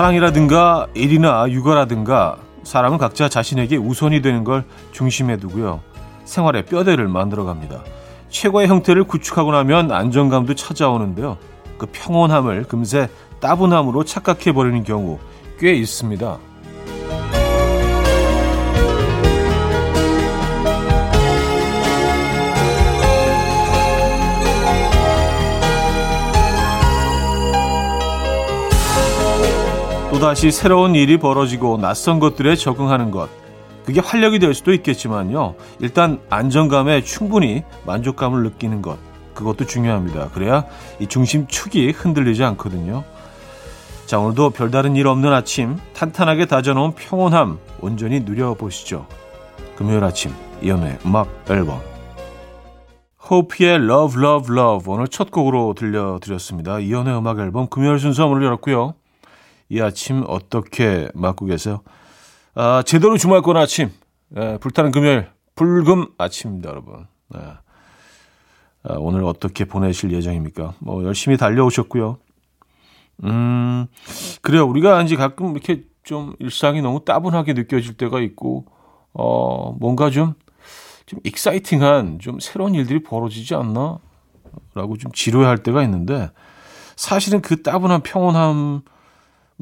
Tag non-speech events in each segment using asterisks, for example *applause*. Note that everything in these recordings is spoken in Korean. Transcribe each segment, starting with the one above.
사랑이라든가 일이나 육아라든가 사람은 각자 자신에게 우선이 되는 걸 중심에 두고요. 생활의 뼈대를 만들어 갑니다. 최고의 형태를 구축하고 나면 안정감도 찾아오는데요. 그 평온함을 금세 따분함으로 착각해 버리는 경우 꽤 있습니다. 또다시 새로운 일이 벌어지고 낯선 것들에 적응하는 것. 그게 활력이 될 수도 있겠지만요. 일단 안정감에 충분히 만족감을 느끼는 것. 그것도 중요합니다. 그래야 이 중심축이 흔들리지 않거든요. 자, 오늘도 별다른 일 없는 아침, 탄탄하게 다져놓은 평온함 온전히 누려보시죠. 금요일 아침, 이연의 음악 앨범. 호피의 Love, Love, Love 오늘 첫 곡으로 들려드렸습니다. 이연의 음악 앨범 금요일 순서 문을 열었고요. 이 아침 어떻게 맞고 계세요? 아, 제대로 주말권 아침, 예, 불타는 금요일, 불금 아침입니다, 여러분. 예. 아, 오늘 어떻게 보내실 예정입니까? 뭐, 열심히 달려오셨고요. 음, 그래요. 우리가 이제 가끔 이렇게 좀 일상이 너무 따분하게 느껴질 때가 있고, 어, 뭔가 좀, 좀 익사이팅한 좀 새로운 일들이 벌어지지 않나? 라고 좀 지루해할 때가 있는데, 사실은 그 따분한 평온함,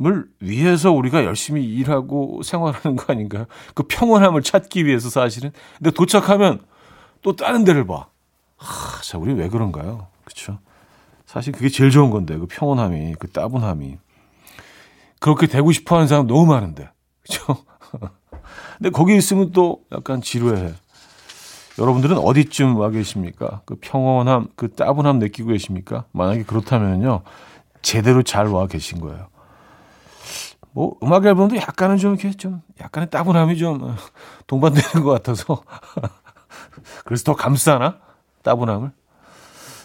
을 위해서 우리가 열심히 일하고 생활하는 거 아닌가요? 그 평온함을 찾기 위해서 사실은. 근데 도착하면 또 다른 데를 봐. 하, 자, 우리 왜 그런가요? 그쵸? 사실 그게 제일 좋은 건데, 그 평온함이, 그 따분함이. 그렇게 되고 싶어 하는 사람 너무 많은데. 그쵸? *laughs* 근데 거기 있으면 또 약간 지루해. 여러분들은 어디쯤 와 계십니까? 그 평온함, 그 따분함 느끼고 계십니까? 만약에 그렇다면요. 제대로 잘 와 계신 거예요. 뭐 음악 앨범도 약간은 좀 이렇게 좀 약간의 따분함이 좀 동반되는 것 같아서. *laughs* 그래서 더 감싸나? 따분함을?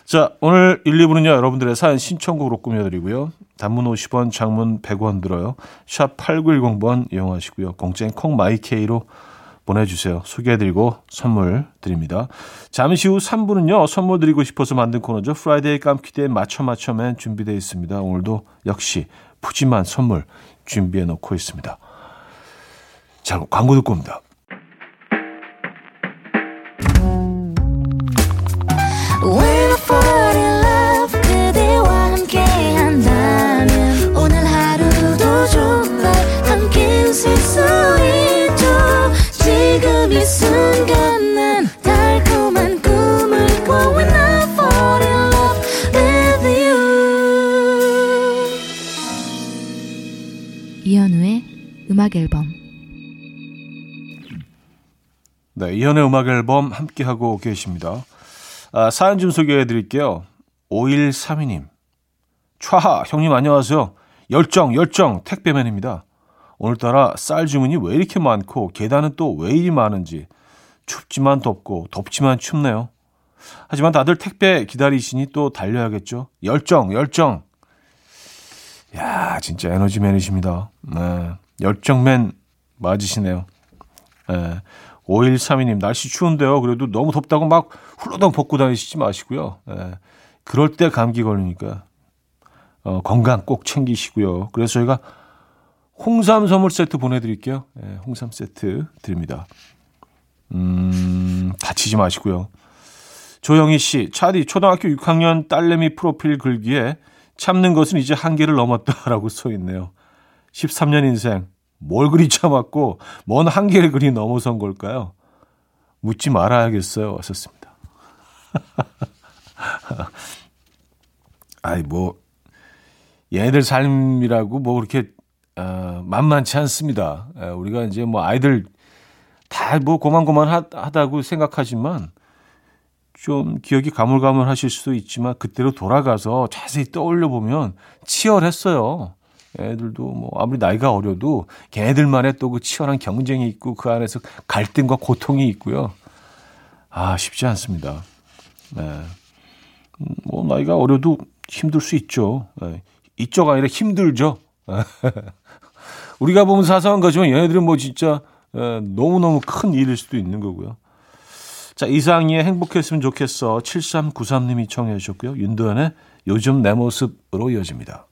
자 오늘 1, 2부는요 여러분들의 사연 신청곡으로 꾸며드리고요. 단문 50원 장문 100원 들어요. 샵 8910번 이용하시고요. 공짜인 콩마이케이로 보내주세요 소개해드리고 선물 드립니다 잠시 후 3부는요 선물 드리고 싶어서 만든 코너죠 Friday 깜키 Day 맞춰 맞춰맨 준비되어 있습니다 오늘도 역시 푸짐한 선물 준비해 놓고 있습니다. 자, 광고 듣고 옵니다. 음악 앨범 네, 이현의 음악 앨범 함께하고 계십니다. 아, 사연 좀 소개해 드릴게요. 5132님. 촤하, 형님 안녕하세요. 열정, 열정, 택배맨입니다. 오늘따라 쌀 주문이 왜 이렇게 많고 계단은 또 왜 이리 많은지 춥지만 덥고 덥지만 춥네요. 하지만 다들 택배 기다리시니 또 달려야겠죠. 열정, 열정. 야, 진짜 에너지맨이십니다. 네. 열정맨 맞으시네요. 예. 5132님, 날씨 추운데요. 그래도 너무 덥다고 막 훌러덩 벗고 다니시지 마시고요. 예. 그럴 때 감기 걸리니까, 어, 건강 꼭 챙기시고요. 그래서 저희가 홍삼 선물 세트 보내드릴게요. 예, 홍삼 세트 드립니다. 음, 다치지 마시고요. 조영희 씨, 차디, 초등학교 6학년 딸내미 프로필 글기에 참는 것은 이제 한계를 넘었다라고 써 있네요. 13년 인생 뭘 그리 참았고 뭔 한계를 그리 넘어선 걸까요? 묻지 말아야겠어요. 왔었습니다. *laughs* 아이 뭐 얘네들 삶이라고 뭐 그렇게 어, 만만치 않습니다. 에, 우리가 이제 뭐 아이들 다 뭐 고만고만하다고 생각하지만 좀 기억이 가물가물하실 수도 있지만 그때로 돌아가서 자세히 떠올려 보면 치열했어요. 애들도 뭐 아무리 나이가 어려도 걔네들만의 또 그 치열한 경쟁이 있고 그 안에서 갈등과 고통이 있고요. 아 쉽지 않습니다. 네. 음, 뭐 나이가 어려도 힘들 수 있죠. 네. 이쪽 아니라 힘들죠. *laughs* 우리가 보면 사소한 거지만 얘네들은 뭐 진짜 네, 너무너무 큰 일일 수도 있는 거고요. 자, 이상희의 행복했으면 좋겠어. 7393님이 청해 주셨고요. 윤도현의 요즘 내 모습으로 이어집니다.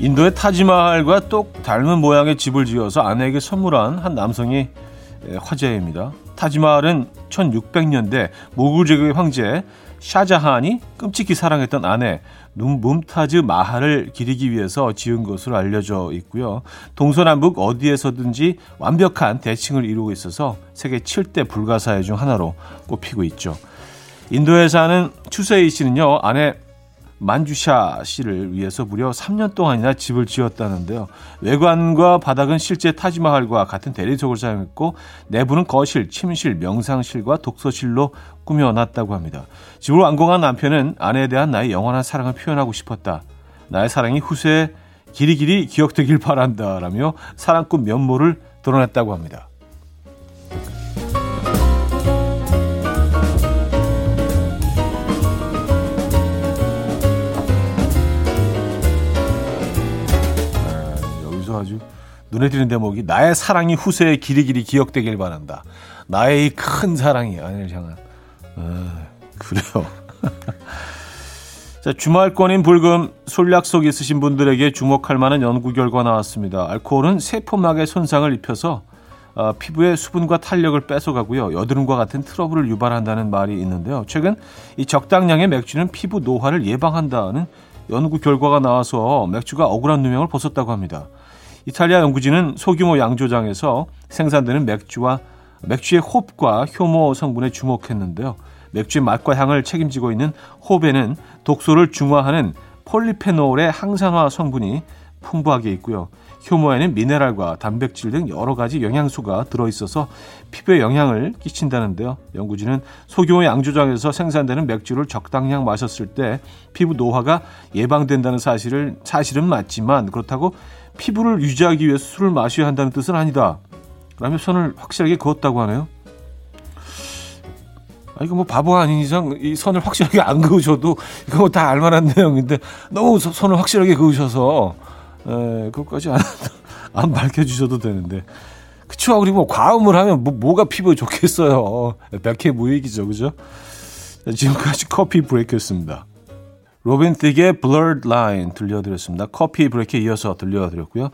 인도의 타지마할과 똑 닮은 모양의 집을 지어서 아내에게 선물한 한 남성이 화제입니다. 타지마할은 1600년대 모굴 제국의 황제 샤자한이 끔찍히 사랑했던 아내 룸타즈 마할을 기리기 위해서 지은 것으로 알려져 있고요. 동서남북 어디에서든지 완벽한 대칭을 이루고 있어서 세계 7대 불가사의 중 하나로 꼽히고 있죠. 인도에 사는 추세이 씨는요, 아내 만주샤 씨를 위해서 무려 3년 동안이나 집을 지었다는데요. 외관과 바닥은 실제 타지마할과 같은 대리석을 사용했고 내부는 거실, 침실, 명상실과 독서실로 꾸며놨다고 합니다. 집을 완공한 남편은 아내에 대한 나의 영원한 사랑을 표현하고 싶었다. 나의 사랑이 후세에 길이길이 기억되길 바란다라며 사랑꾼 면모를 드러냈다고 합니다. 아주 눈에 띄는 대목이 나의 사랑이 후세에 길이길이 기억되길 바란다. 나의 큰 사랑이 아내를 향한. 아, 그래요. *laughs* 자, 주말권인 불금 술 약속 있으신 분들에게 주목할 만한 연구 결과 나왔습니다. 알코올은 세포막에 손상을 입혀서 어, 피부의 수분과 탄력을 뺏어가고요. 여드름과 같은 트러블을 유발한다는 말이 있는데요. 최근 이 적당량의 맥주는 피부 노화를 예방한다는 연구 결과가 나와서 맥주가 억울한 누명을 벗었다고 합니다. 이탈리아 연구진은 소규모 양조장에서 생산되는 맥주와 맥주의 홉과 효모 성분에 주목했는데요. 맥주의 맛과 향을 책임지고 있는 홉에는 독소를 중화하는 폴리페놀의 항산화 성분이 풍부하게 있고요. 효모에는 미네랄과 단백질 등 여러 가지 영양소가 들어있어서 피부에 영향을 끼친다는데요. 연구진은 소규모 양조장에서 생산되는 맥주를 적당량 마셨을 때 피부 노화가 예방된다는 사실을 사실은 맞지만 그렇다고 피부를 유지하기 위해서 술을 마셔야 한다는 뜻은 아니다. 라며 선을 확실하게 그었다고 하네요. 아, 이거 뭐 바보 아닌 이상 이 선을 확실하게 안 그으셔도 이거 뭐 다 알만한 내용인데 너무 선을 확실하게 그으셔서 에, 그것까지 안, *laughs* 안 밝혀주셔도 되는데. 그쵸. 그리고 뭐 과음을 하면 뭐, 뭐가 피부에 좋겠어요. 백해 무익이죠. 그죠? 지금까지 Coffee Break였습니다. Robin Thicke의 Blurred Line 들려드렸습니다. Coffee Break에 이어서 들려드렸고요.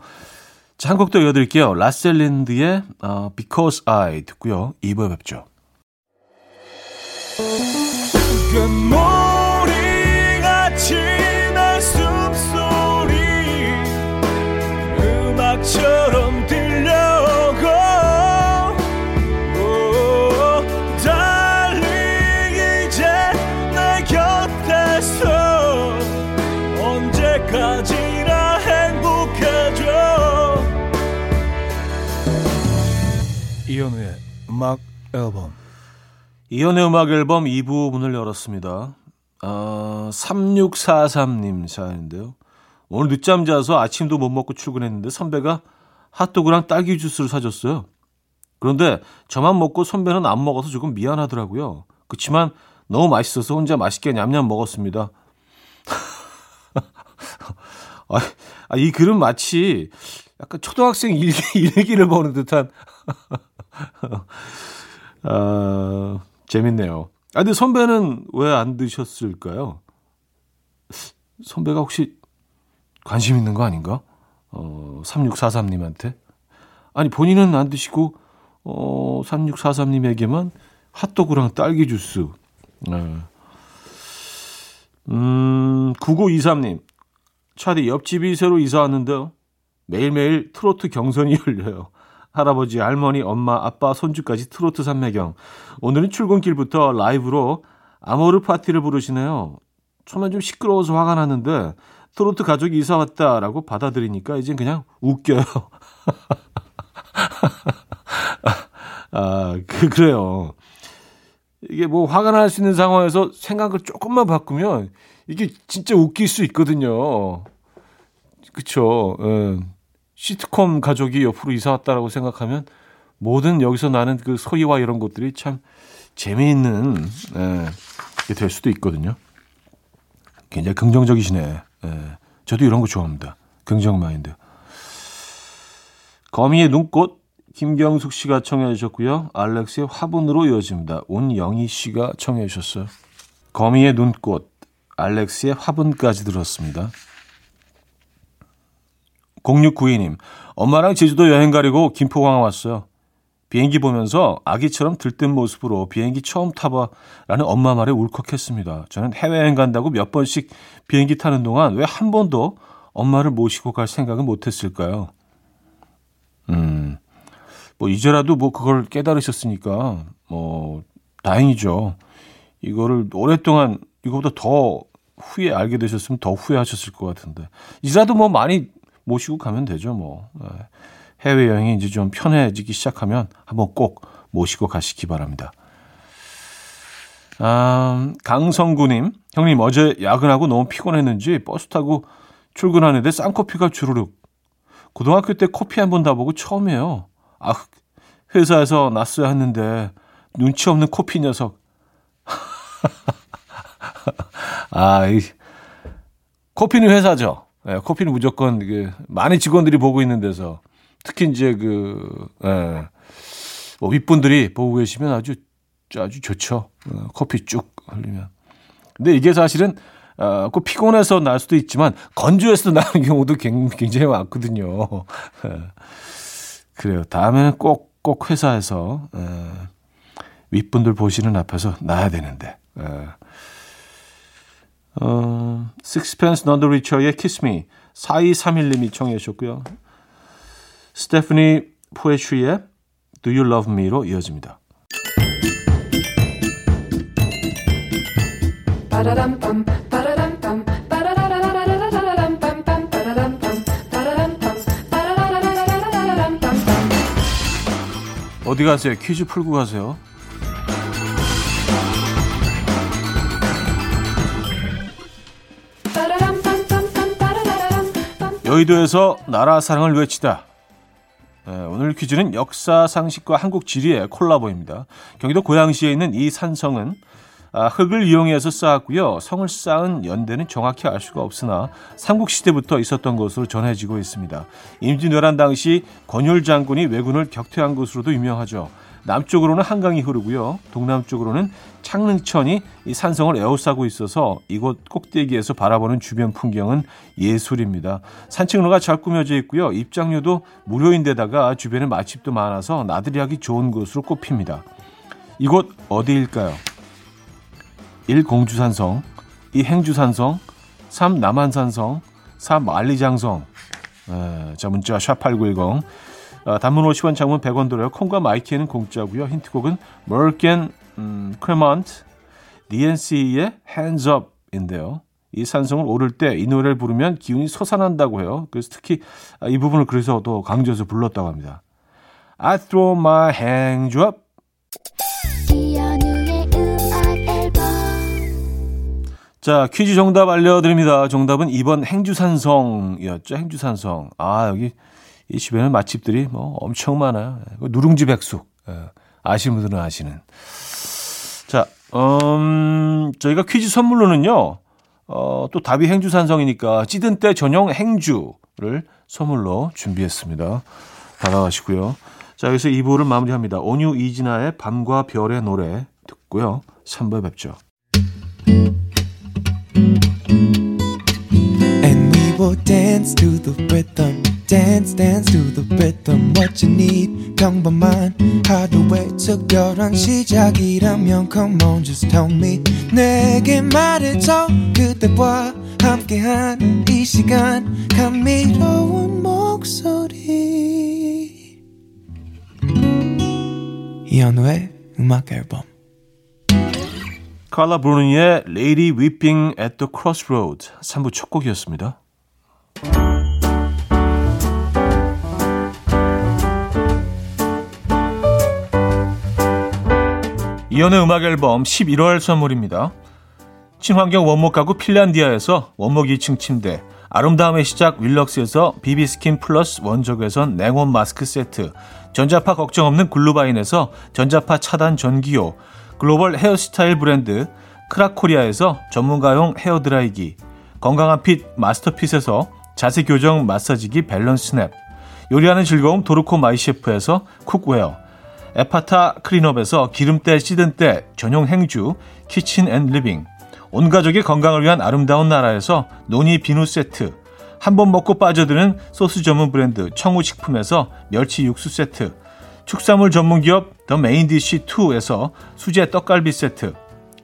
자, 한 곡 더 이어드릴게요. Lasse Lindh의 uh, Because I 듣고요. 2부에 뵙죠. 숨소리 음악처럼 이현우의 음악 앨범 이연의 음악 앨범 2부 문을 열었습니다. 아, 3643님 사연인데요. 오늘 늦잠 자서 아침도 못 먹고 출근했는데 선배가 핫도그랑 딸기 주스를 사줬어요. 그런데 저만 먹고 선배는 안 먹어서 조금 미안하더라고요. 그렇지만 너무 맛있어서 혼자 맛있게 냠냠 먹었습니다. *laughs* 아, 아, 이 글은 마치 약간 초등학생 일기, *laughs* 일기를 보는 듯한 *laughs* *laughs* 아, 재밌네요. 아, 근데 선배는 왜 안 드셨을까요? 선배가 혹시 관심 있는 거 아닌가? 어, 3643님한테? 아니, 본인은 안 드시고, 어, 3643님에게만 핫도그랑 딸기 주스. 네. 음, 9923님. 차디 옆집이 새로 이사 왔는데요. 매일매일 트로트 경선이 *laughs* 열려요. 할아버지, 할머니, 엄마, 아빠, 손주까지 트로트 산매경. 오늘은 출근길부터 라이브로 아모르 파티를 부르시네요. 처음엔 좀 시끄러워서 화가 났는데 트로트 가족이 이사 왔다라고 받아들이니까 이제 그냥 웃겨요. *laughs* 아, 그, 그래요. 이게 뭐 화가 날 수 있는 상황에서 생각을 조금만 바꾸면 이게 진짜 웃길 수 있거든요. 그쵸. 예. 시트콤 가족이 옆으로 이사 왔다라고 생각하면 모든 여기서 나는 그 소리와 이런 것들이 참 재미있는 예, 게될 수도 있거든요. 굉장히 긍정적이시네. 예. 저도 이런 거 좋아합니다. 긍정 마인드. 거미의 눈꽃 김경숙 씨가 청해 주셨고요. 알렉스의 화분으로 이어집니다. 온영희 씨가 청해 주셨어요. 거미의 눈꽃 알렉스의 화분까지 들었습니다. 0692님, 엄마랑 제주도 여행 가려고 김포공항 왔어요. 비행기 보면서 아기처럼 들뜬 모습으로 비행기 처음 타봐라는 엄마 말에 울컥했습니다. 저는 해외여행 간다고 몇 번씩 비행기 타는 동안 왜 한 번도 엄마를 모시고 갈 생각은 못했을까요? 음, 뭐 이제라도 뭐 그걸 깨달으셨으니까 뭐 다행이죠. 이거를 오랫동안 이거보다 더 후에 알게 되셨으면 더 후회하셨을 것 같은데 이제라도 뭐 많이 모시고 가면 되죠. 뭐 예. 해외 여행이 이제 좀 편해지기 시작하면 한번 꼭 모시고 가시기 바랍니다. 아, 강성구님, 형님 어제 야근하고 너무 피곤했는지 버스 타고 출근하는데 쌍커피가 주르륵. 고등학교 때 커피 한 번 다보고 처음이에요. 아, 회사에서 났어야 했는데 눈치 없는 커피 녀석. *laughs* 아, 이 커피는 회사죠. 네, 커피는 무조건 그 많은 직원들이 보고 있는 데서 특히 이제 그 예, 뭐 윗분들이 보고 계시면 아주 아주 좋죠. 어, 커피 쭉 흘리면. 근데 이게 사실은 어, 그 피곤해서 날 수도 있지만 건조해서 *laughs* 나는 경우도 굉장히 많거든요. 예. 그래요. 다음에는 꼭, 꼭 회사에서, 에, 윗분들 보시는 앞에서 놔야 되는데. 에. 어, Sixpence None the Richer의 Kiss Me 4231님이 청해 주셨고요. 스테프니 포에트리의 Do You Love Me로 이어집니다. 어디 가세요? 퀴즈 풀고 가세요. 여의도에서 나라 사랑을 외치다. 네, 오늘 퀴즈는 역사 상식과 한국 지리의 콜라보입니다. 경기도 고양시에 있는 이 산성은 아, 흙을 이용해서 쌓았고요. 성을 쌓은 연대는 정확히 알 수가 없으나 삼국시대부터 있었던 것으로 전해지고 있습니다. 임진왜란 당시 권율 장군이 왜군을 격퇴한 것으로도 유명하죠. 남쪽으로는 한강이 흐르고요. 동남쪽으로는 창릉천이 이 산성을 에워싸고 있어서 이곳 꼭대기에서 바라보는 주변 풍경은 예술입니다. 산책로가 잘 꾸며져 있고요. 입장료도 무료인데다가 주변에 맛집도 많아서 나들이 하기 좋은 곳으로 꼽힙니다. 이곳 어디일까요? 1. 공주산성 2. 행주산성 3. 남한산성 4. 만리장성 에, 자 문자 샵8910 어, 단문 50원 장문 100원 들어요. 콩과 myK는 공짜고요. 힌트곡은 머켄 음, 크레먼트 DNC의 Hands Up인데요. 이 산성을 오를 때 이 노래를 부르면 기운이 솟아난다고 해요. 그래서 특히 이 부분을 그래서 더 강조해서 불렀다고 합니다. I throw my hands up. 자, 퀴즈 정답 알려드립니다. 정답은 2번 행주산성이었죠. 행주산성. 아, 여기 이 주변에 맛집들이 뭐 엄청 많아요. 누룽지 백숙. 예, 아시는 분들은 아시는. 자, 음, 저희가 퀴즈 선물로는요, 어, 또 답이 행주산성이니까 찌든 때 전용 행주를 선물로 준비했습니다. 받아가시고요. 자, 여기서 2부를 마무리합니다. 온유 이진아의 밤과 별의 노래 듣고요. 3부에 뵙죠. And we will dance to the rhythm. Dance dance to the rhythm what you need 평범한 하루의 특별한 시작이라면 come on just tell me 내게 말해줘 그대와 함께한 이 시간 감미로운 목소리 이현우의 음악 앨범 칼라 브루니의 Lady Weeping at the Crossroads 3부 첫 곡이었습니다. 이연의 음악 앨범 11월 선물입니다. 친환경 원목 가구 핀란디아에서 원목 2층 침대, 아름다움의 시작 윌럭스에서 비비스킨 플러스 원적외선 냉온 마스크 세트, 전자파 걱정 없는 글루바인에서 전자파 차단 전기요, 글로벌 헤어스타일 브랜드 크라코리아에서 전문가용 헤어드라이기, 건강한 fit 마스터핏에서 자세 교정 마사지기 Balance Nap, 요리하는 즐거움 도르코 마이셰프에서 cookware, 에파타 클린업에서 기름때 찌든 때 전용 행주 Kitchen and Living, 온 가족의 건강을 위한 아름다운 나라에서 노니 비누 세트, 한 번 먹고 빠져드는 소스 전문 브랜드 청우식품에서 멸치 육수 세트, 축산물 전문 기업 The Main Dish 2에서 수제 떡갈비 세트,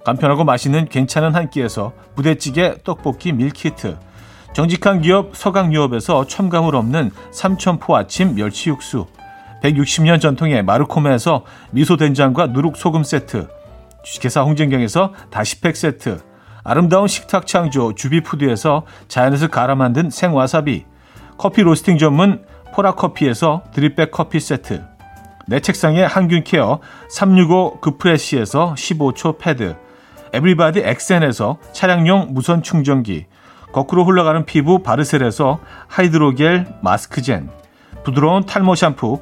간편하고 맛있는 괜찮은 한 끼에서 부대찌개 떡볶이 밀키트, 정직한 기업 서강유업에서 첨가물 없는 삼천포 아침 멸치 육수, 160년 전통의 마르코메에서 미소된장과 누룩소금 세트, 주식회사 홍진경에서 다시팩 세트, 아름다운 식탁 창조 주비푸드에서 자연에서 갈아 만든 생와사비, 커피 로스팅 전문 포라커피에서 drip bag 커피 세트, 내 책상에 항균 care 365 그프레시에서 15초 패드, everybody 엑센에서 차량용 무선 충전기, 거꾸로 흘러가는 피부 바르셀에서 하이드로겔 마스크젠, 부드러운 탈모 샴푸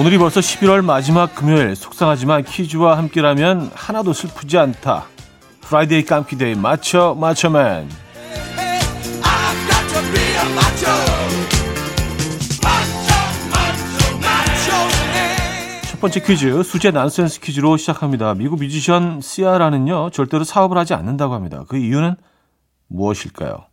오늘이 벌써 11월 마지막 금요일 속상하지만 퀴즈와 함께라면 하나도 슬프지 않다. Friday 깜키 Day 맞춰 맞춰맨 첫 번째 퀴즈 수제 난센스 퀴즈로 시작합니다. 미국 뮤지션 시아라는요 절대로 사업을 하지 않는다고 합니다. 그 이유는 무엇일까요?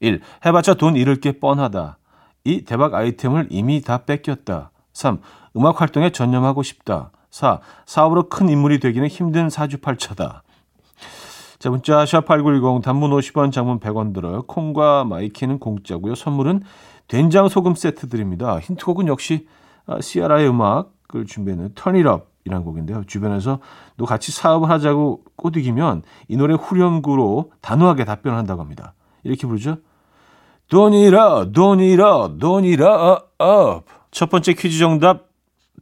1. 해봤자 돈 잃을 게 뻔하다. 2. 대박 아이템을 이미 다 뺏겼다. 3. 음악 활동에 전념하고 싶다. 4. 사업으로 큰 인물이 되기는 힘든 사주팔자다. 자, 문자 샵8910 단문 50원, 장문 100원 들어요. 콩과 myK는 공짜고요. 선물은 된장 소금 세트 드립니다. 힌트곡은 역시 아, 시아라의 음악을 준비했는 Turn It Up 이라는 곡인데요. 주변에서 너 같이 사업을 하자고 꼬드기면 이 노래 후렴구로 단호하게 답변을 한다고 합니다. 이렇게 부르죠. Up, don't it up. 첫 번째 퀴즈 정답.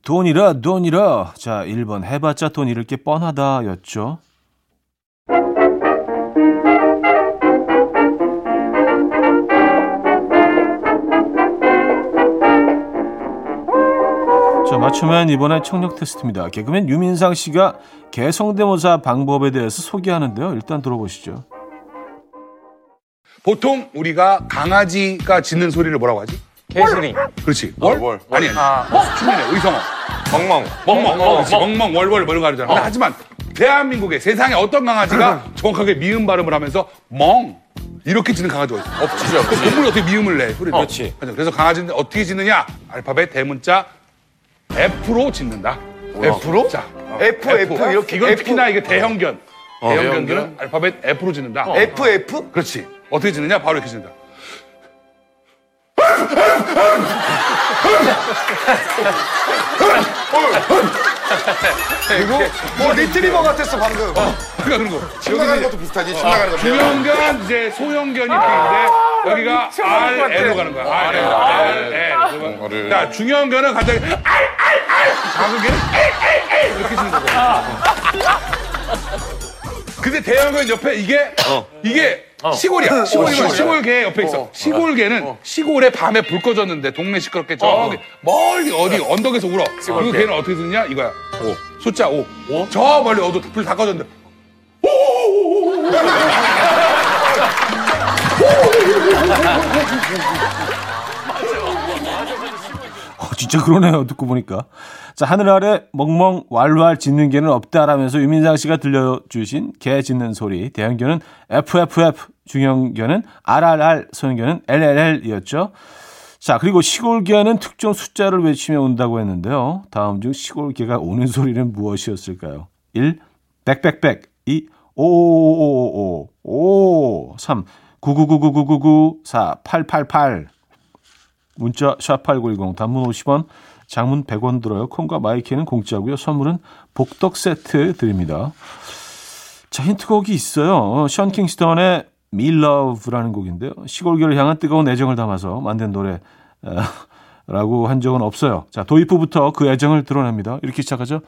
돈이라 돈이라. 자 1번 해봤자 돈 잃을 게 뻔하다 였죠. 자 맞추면 이번에 청력 테스트입니다. 개그맨 유민상 씨가 개성대모사 방법에 대해서 소개하는데요. 일단 들어보시죠. 보통 우리가 강아지가 짖는 소리를 뭐라고 하지? 개소리. 그렇지. 월? 월. 아니, 아. 춤이네, 의성어. 멍멍. 멍멍, 어, 그렇지. 멍멍. 멍멍, 월월, 뭐 이런 거 하잖아. 근데 하지만 대한민국에 세상에 어떤 강아지가 *laughs* 정확하게 미음 발음을 하면서 멍 이렇게 짖는 강아지가 있어? 없지죠, 그 없지. 동물이 어떻게 미음을 내? 소리를. 그렇지. 맞아. 그래서 강아지는 어떻게 짖느냐? 알파벳 대문자 F로 짖는다. F로? 자, 어, F, F, 이렇게 이건 F. 특히나 이게 대형견. 대형견들은 대형견? 알파벳 F로 짖는다. F, F? 그렇지. 어떻게 짖느냐? 바로 이렇게 짖는다. 그리고 뭐 리트리버 같았어 방금. 그러니까 그런 거. 집 나가는 것도 비슷하지. 집 나가는 거. 중형견 이제 소형견이 있는데 여기가 R L로 가는 거야. R L R L. 자 중형견은 갑자기 알알알 작은 개는 알알알 이렇게 쓰는 거고. 근데 대형견 옆에 이게 이게 시골이야. 시골이면 시골개 옆에 있어. 시골개는 시골에 밤에 불 꺼졌는데 동네 시끄럽게 저기 멀리 어디 언덕에서 울어. 그 개는 어떻게 듣느냐 이거야. 숫자 5. 저 멀리 어디 불 다 꺼졌는데 어, 진짜 그러네요. 듣고 보니까. 자, 하늘 아래 멍멍 왈왈 짖는 개는 없다라면서 유민상 씨가 들려주신 개 짖는 소리. 대형견은 FFF, 중형견은 RRR, 소형견은 LLL이었죠. 자, 그리고 시골개는 특정 숫자를 외치며 온다고 했는데요. 다음 중 시골개가 오는 소리는 무엇이었을까요? 1. 빽빽빽 2. 오오오오오 5. 3. 999999 4. 888 문자 샵8910 단문 50원 장문 100원 들어요. 콩과 myK는 공짜고요. 선물은 복덕 세트 드립니다. 자, 힌트곡이 있어요. 션 킹스턴의 Love라는 곡인데요. 시골교를 향한 뜨거운 애정을 담아서 만든 노래라고 한 적은 없어요. 자, 도입부부터 그 애정을 드러냅니다. 이렇게 시작하죠.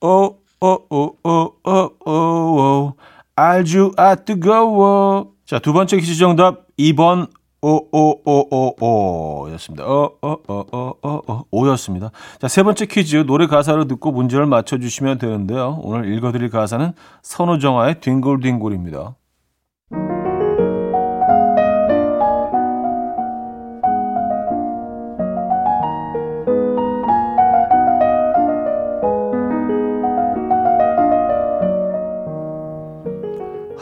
오, 오, 오, 오, 오, 오, 오, 아주 아 뜨거워. 자, 두 번째 퀴즈 정답 2번 오오오오오 였습니다. 어어어어어 오였습니다. 자, 세 번째 퀴즈 노래 가사를 듣고 문제를 맞춰 주시면 되는데요. 오늘 읽어 드릴 가사는 선우정아의 뒹굴뒹굴입니다.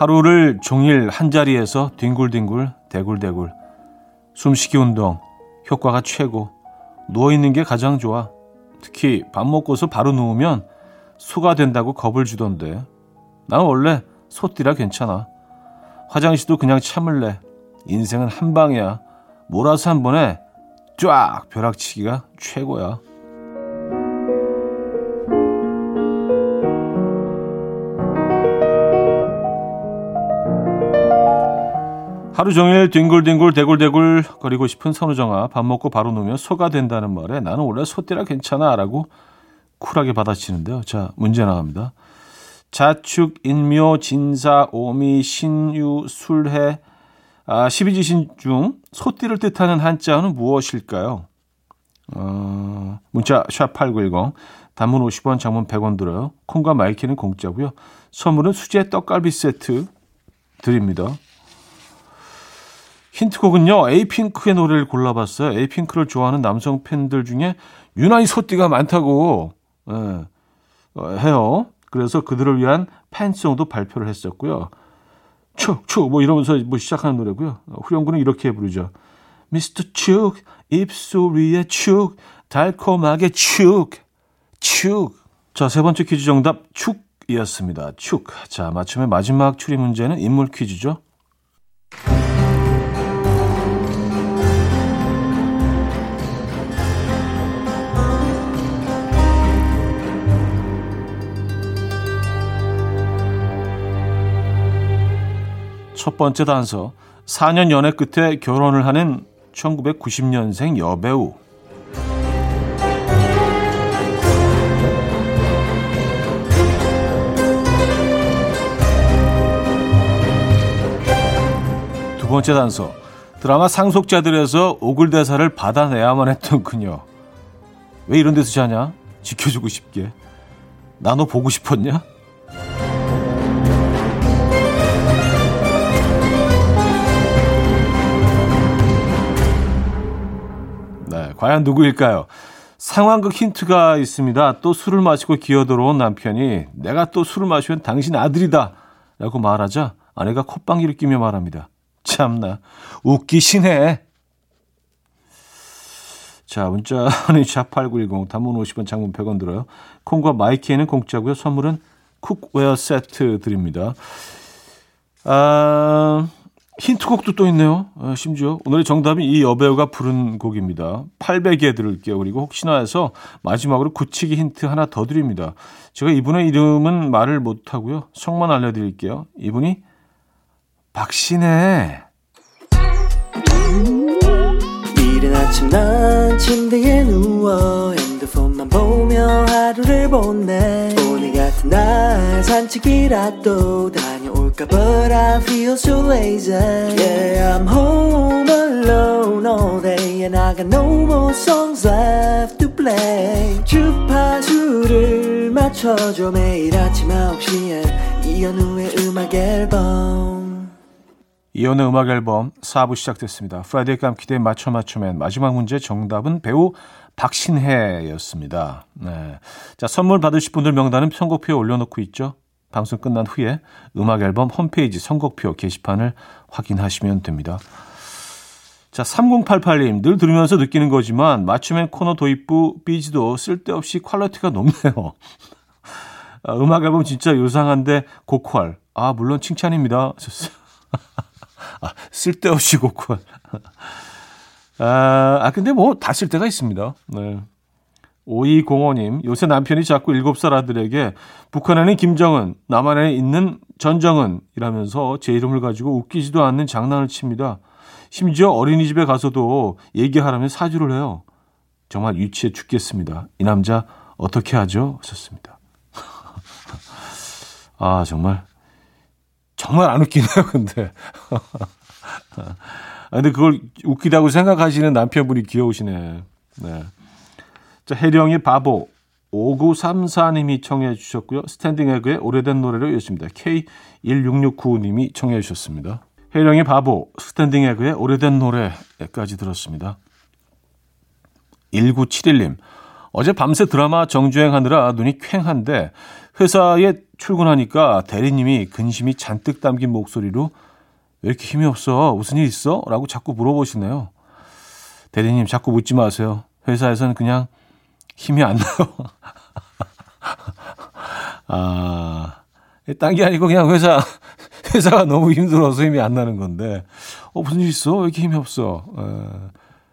하루를 종일 한 자리에서 뒹굴뒹굴 대굴대굴. 숨쉬기 운동 효과가 최고. 누워 있는 게 가장 좋아. 특히 밥 먹고서 바로 누우면 소가 된다고 겁을 주던데. 난 원래 소띠라 괜찮아. 화장실도 그냥 참을래. 인생은 한 방이야. 몰아서 한 번에 쫙 벼락치기가 최고야 하루 종일 뒹굴뒹굴 대굴대굴 거리고 싶은 선우정아 밥 먹고 바로 누우면 소가 된다는 말에 나는 원래 소띠라 괜찮아 라고 쿨하게 받아치는데요. 자 문제 나갑니다. 자축, 인묘, 진사, 오미, 신유, 술해 아, 12지신 중 소띠를 뜻하는 한자어는 무엇일까요? 어, 문자 샵8910 단문 50원 장문 100원 들어요. 콩과 마이케이는 공짜고요. 선물은 수제 떡갈비 세트 드립니다. 힌트곡은요, 에이핑크의 노래를 골라봤어요. 에이핑크를 좋아하는 남성 팬들 중에 유난히 소띠가 많다고 예, 어, 해요. 그래서 그들을 위한 팬송도 발표를 했었고요. 축, 축, 뭐 이러면서 뭐 시작하는 노래고요. 후렴구는 이렇게 부르죠. 미스터 축, 입소리에 축, 달콤하게 축, 축. 자, 세 번째 퀴즈 정답 축이었습니다. 축. 자, 맞춤의 마지막 추리 문제는 인물 퀴즈죠. 첫 번째 단서. 4년 연애 끝에 결혼을 하는 1990년생 여배우. 두 번째 단서. 드라마 상속자들에서 오글대사를 받아내야만 했던 그녀. 왜 이런 데서 자냐? 지켜주고 싶게. 나 너 보고 싶었냐? 과연 누구일까요? 상황극 힌트가 있습니다. 또 술을 마시고 기어 들어온 남편이 내가 또 술을 마시면 당신 아들이다 라고 말하자 아내가 콧방귀를 끼며 말합니다. 참나 웃기시네. 자 문자는 *laughs* 샵8910 단문 50원 장문 100원 들어요. 콩과 마이케이는 공짜고요. 선물은 cookware 세트 드립니다. 아... 힌트곡도 또 있네요. 아, 심지어 오늘의 정답이 이 여배우가 부른 곡입니다. 800개 들을게요. 그리고 혹시나 해서 마지막으로 굳히기 힌트 하나 더 드립니다. 제가 이분의 이름은 말을 못하고요. 성만 알려드릴게요. 이분이 박신혜. 이른 아침 난 침대에 누워 핸드폰만 보며 하루를 보내 오늘 같은 날 산책이라도 다 녀올까 But I feel so lazy Yeah I'm home alone all day And I got no more songs left to play 주파수를 맞춰줘 매일 아침 9시에 이현우의 음악 앨범 이현우의 음악 앨범 4부 시작됐습니다. Friday 깜키대 맞춰 맞춰맨 마지막 문제 정답은 배우 박신혜였습니다. 네. 자, 선물 받으실 분들 명단은 선곡표에 올려놓고 있죠. 방송 끝난 후에 음악 앨범 홈페이지 선곡표 게시판을 확인하시면 됩니다. 자, 3088님, 늘 들으면서 느끼는 거지만, 맞춰맨 코너 도입부 삐지도 쓸데없이 quality가 높네요. 아, 음악 앨범 진짜 요상한데, 고퀄. 아, 물론 칭찬입니다. 아, 쓸데없이 고퀄. 아, 아, 근데 뭐, 다 쓸 때가 있습니다. 네. 5205님, 요새 남편이 자꾸 7살 아들에게 북한에는 김정은, 남한에 있는 전정은 이라면서 제 이름을 가지고 웃기지도 않는 장난을 칩니다. 심지어 어린이집에 가서도 얘기하라면 사주를 해요. 정말 유치해 죽겠습니다. 이 남자 어떻게 하죠? 하셨습니다. *laughs* 아, 정말. 정말 안 웃기네요, 근데. *laughs* 아, 근데 그걸 웃기다고 생각하시는 남편분이 귀여우시네. 네. 자, 혜령의 바보. 5934님이 청해 주셨고요. 스탠딩 에그의 오래된 노래로 이었습니다. K1669님이 청해 주셨습니다. 혜령의 바보, 스탠딩 에그의 오래된 노래까지 들었습니다. 1971님, 어제 밤새 드라마 정주행하느라 눈이 퀭한데 회사에 출근하니까 대리님이 근심이 잔뜩 담긴 목소리로 왜 이렇게 힘이 없어? 무슨 일 있어? 라고 자꾸 물어보시네요. 대리님 자꾸 묻지 마세요. 회사에서는 그냥 힘이 안 나요. *laughs* 아, 딴 게 아니고 그냥 회사 *laughs* 회사가 너무 힘들어서 힘이 안 나는 건데, 어, 무슨 일 있어? 왜 이렇게 힘이 없어? 어,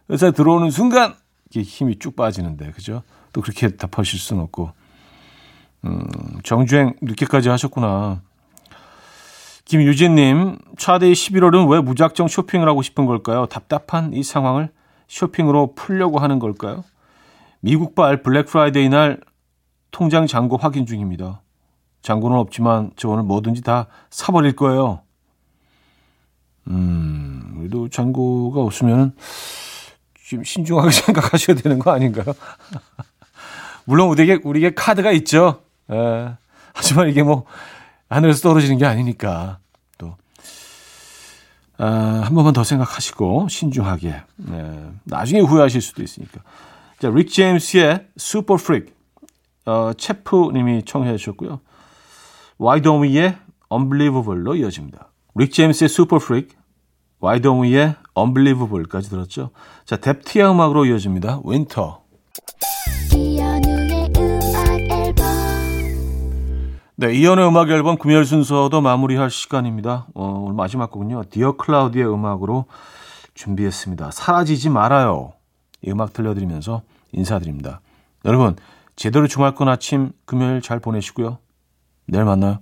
회사에 들어오는 순간, 이렇게 힘이 쭉 빠지는데, 그죠? 또 그렇게 답하실 수는 없고. 음, 정주행 늦게까지 하셨구나. 김유진님, 차대의 11월은 왜 무작정 쇼핑을 하고 싶은 걸까요? 답답한 이 상황을 쇼핑으로 풀려고 하는 걸까요? 미국발 블랙 프라이데이 날 통장 잔고 확인 중입니다. 잔고는 없지만 저 오늘 뭐든지 다 사버릴 거예요. 음, 우리도 잔고가 없으면 좀 신중하게 *laughs* 생각하셔야 되는 거 아닌가요? *laughs* 물론 우리에게, 우리에게 카드가 있죠. 에, 예. 하지만 이게 뭐 하늘에서 떨어지는 게 아니니까 또, 아, 한 번만 더 생각하시고 신중하게. 에, 예. 나중에 후회하실 수도 있으니까. 자, 릭 제임스의 Super Freak. 어, 체프님이 청해 주셨고요. Why Don't We의 Unbelievable로 이어집니다. 릭 제임스의 Super Freak, Why Don't We의 Unbelievable까지 들었죠. 자, 뎁티아 음악으로 이어집니다. Winter. 네, 이연의 음악 앨범 금요일 순서도 마무리할 시간입니다. 어, 오늘 마지막 곡은요. 디어 클라우드의 음악으로 준비했습니다. 사라지지 말아요. 이 음악 들려드리면서 인사드립니다. 여러분, 제대로 주말권 아침 금요일 잘 보내시고요. 내일 만나요.